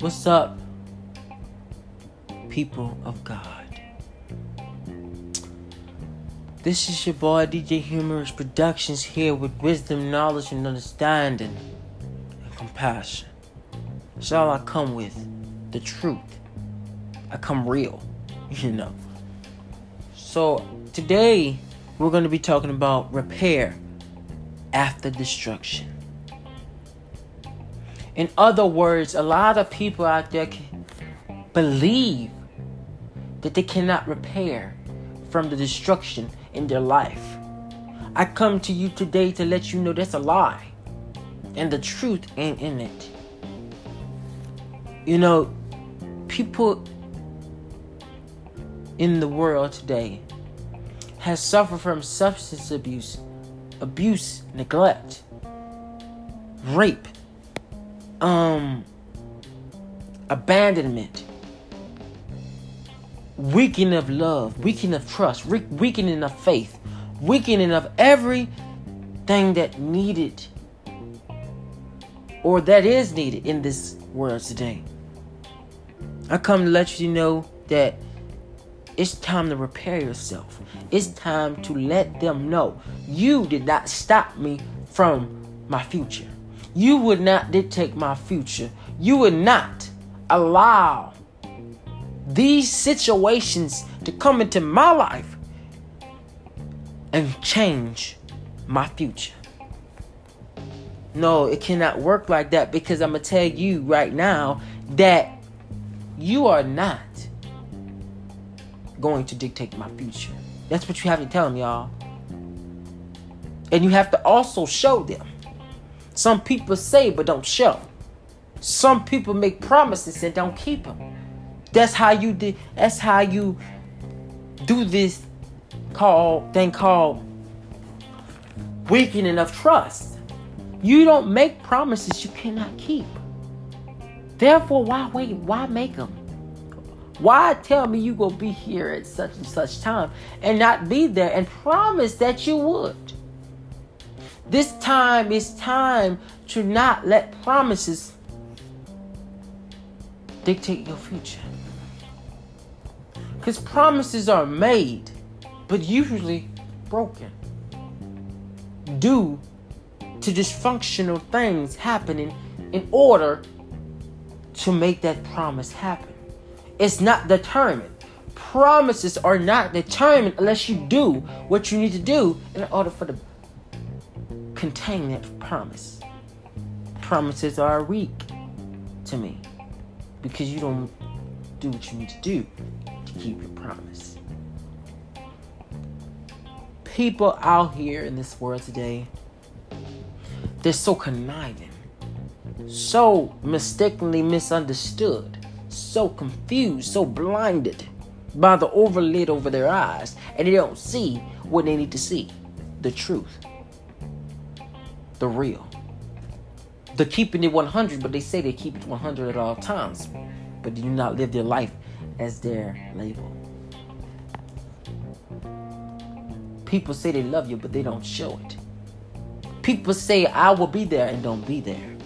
What's up, people of God? This is your boy DJ Humorous Productions here with wisdom, knowledge, and understanding and compassion. That's all I come with. The truth. I come real, you know. So today we're going to be talking about repair after destruction. In other words, a lot of people out there believe that they cannot repair from the destruction in their life. I come to you today to let you know that's a lie. And the truth ain't in it. You know, people in the world today has suffered from substance abuse, abuse, neglect, rape, um abandonment, weakening of love, weakening of trust, weakening of faith, weakening of everything that needed or that is needed in this world today. I come to let you know that it's time to repair yourself. It's time to let them know you did not stop me from my future. You would not dictate my future. You would not allow these situations to come into my life and change my future. No, it cannot work like that because I'm going to tell you right now that you are not going to dictate my future. That's what you have to tell them, y'all. And you have to also show them. Some people say but don't show. Some people make promises and don't keep them. That's how you did. That's how you do this call thing called weakening of trust. You don't make promises you cannot keep. Therefore, why wait? Why make them? Why tell me you gonna be here at such and such time and not be there and promise that you would? This time is time to not let promises dictate your future. Because promises are made, but usually broken due to dysfunctional things happening in order to make that promise happen. It's not determined. Promises are not determined unless you do what you need to do in order for the contain that promise. Promises are weak to me because you don't do what you need to do to keep your promise. People out here in this world today, they're so conniving, so mistakenly misunderstood, so confused, so blinded by the overlid over their eyes, and they don't see what they need to see the truth the real. They're keeping it 100, but they say they keep it 100 at all times, but they do not live their life as their label. People say they love you, but they don't show it. People say, I will be there and don't be there.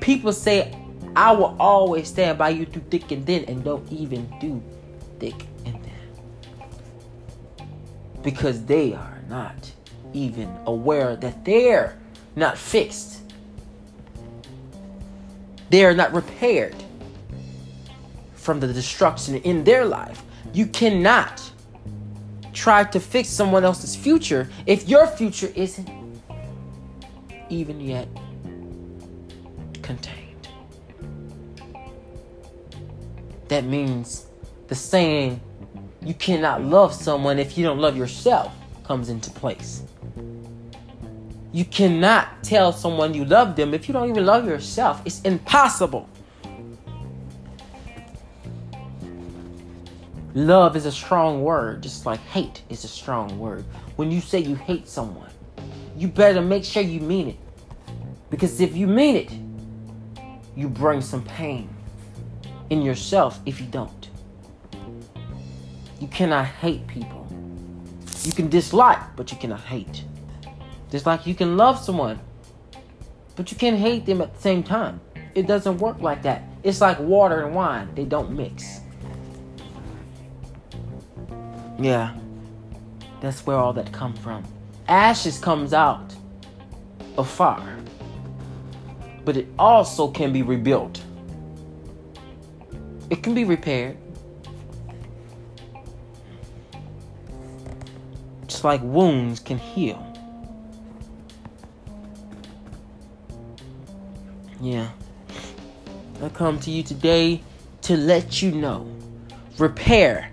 People say, I will always stand by you through thick and thin and don't even do thick and thin. Because they are not even aware that they're not fixed. They are not repaired from the destruction in their life. You cannot try to fix someone else's future if your future isn't even yet contained. That means the saying, you cannot love someone if you don't love yourself, comes into place. You cannot tell someone you love them if you don't even love yourself. It's impossible. Love is a strong word, just like hate is a strong word. When you say you hate someone, you better make sure you mean it. Because if you mean it, you bring some pain in yourself if you don't. You cannot hate people. You can dislike, but you cannot hate. Just like you can love someone, But you can't hate them at the same time. It doesn't work like that. It's like water and wine, they don't mix. Yeah. That's where all that come from. Ashes comes out of fire. But it also can be rebuilt. It can be repaired. Just like wounds can heal. Yeah. I come to you today to let you know repair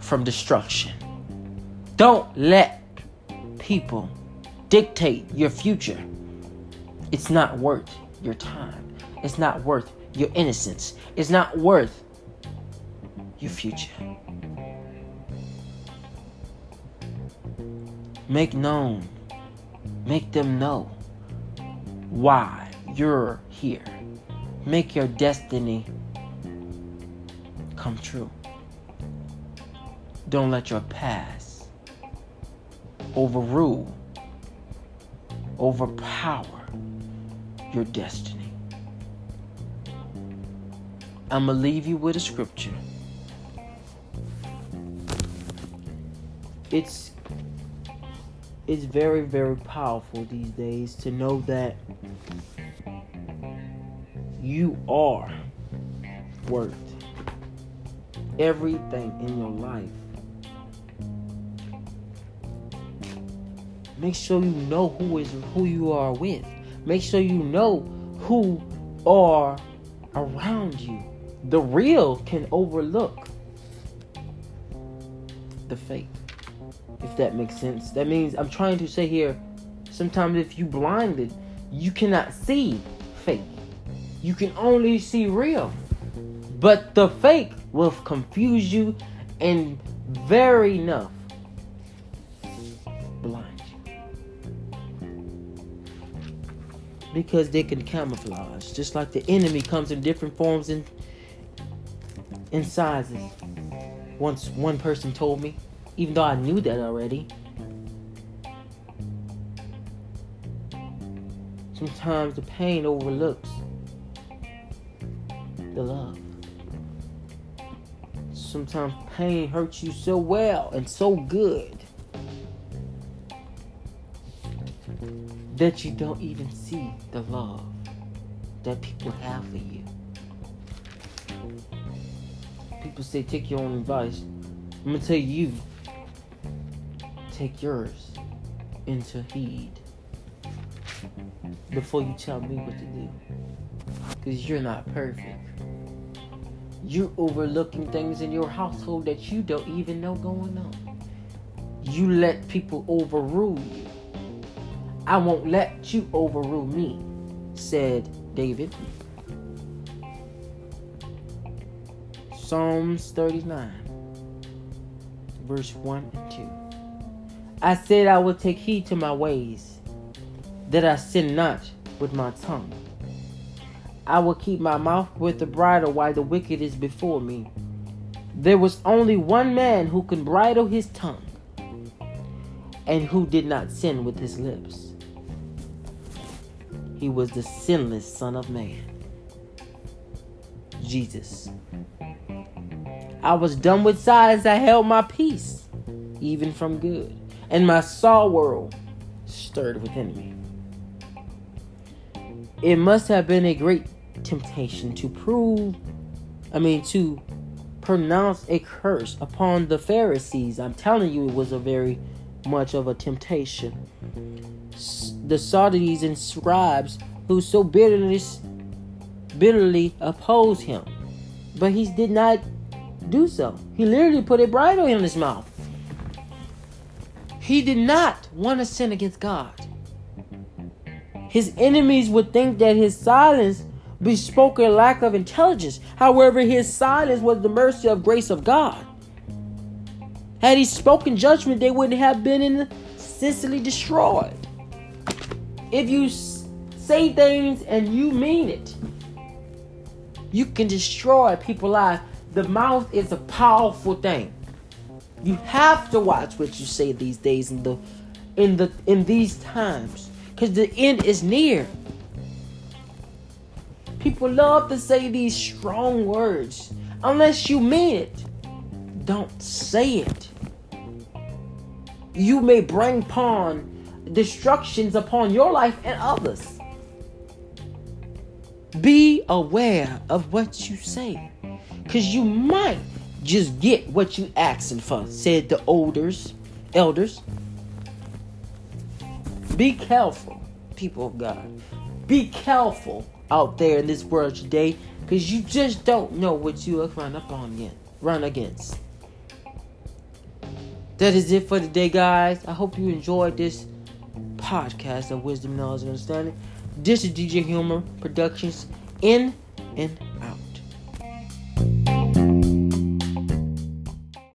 from destruction. Don't let people dictate your future. It's not worth your time. It's not worth your innocence. It's not worth your future. Make known, make them know why you're here. Make your destiny come true. Don't let your past overrule, overpower your destiny. I'm going to leave you with a scripture. It's it's very very powerful these days to know that you are worth everything in your life Make sure you know who is who you are with. Make sure you know who are around you. The real can overlook the fake. If that makes sense. That means I'm trying to say here sometimes if you blinded, you cannot see fake. You can only see real. But the fake will confuse you and very enough blind you. because they can camouflage. Just like the enemy comes in different forms and in sizes. Once one person told me, even though I knew that already. Sometimes the pain overlooks the love. Sometimes pain hurts you so well and so good that you don't even see the love that people have for you. People say take your own advice. I'm gonna tell you, take yours into heed before you tell me what to do. Because you're not perfect. You're overlooking things in your household that you don't even know going on. You let people overrule you. I won't let you overrule me, said David. Psalms 39, verse 1 and 2. I said I will take heed to my ways, that I sin not with my tongue. I will keep my mouth with the bridle while the wicked is before me. There was only one man who can bridle his tongue, and who did not sin with his lips. He was the sinless Son of Man. Jesus. I was done with sighs, I held my peace, even from good, and my sorrow stirred within me. It must have been a great temptation to prove, I mean, to pronounce a curse upon the Pharisees. I'm telling you, it was a very much of a temptation the Sadducees and scribes who so bitterly, bitterly oppose him. But he did not do so. He literally put a bridle in his mouth. He did not want to sin against God. His enemies would think that his silence bespoke a lack of intelligence. However, his silence was the mercy of grace of God. Had he spoken judgment, they wouldn't have been instantly destroyed if you say things and you mean it, you can destroy people's lives. The mouth is a powerful thing. You have to watch what you say these days in the in the in these times. Because the end is near. People love to say these strong words. Unless you mean it, don't say it. You may bring upon destructions upon your life and others. Be aware of what you say. Because you might just get what you asking for, said the elders. Elders. Be careful, people of God. Be careful out there in this world today because you just don't know what you are run up on yet, run against. That is it for today, guys. I hope you enjoyed this podcast of wisdom, knowledge, and understanding. This is DJ Humor Productions in and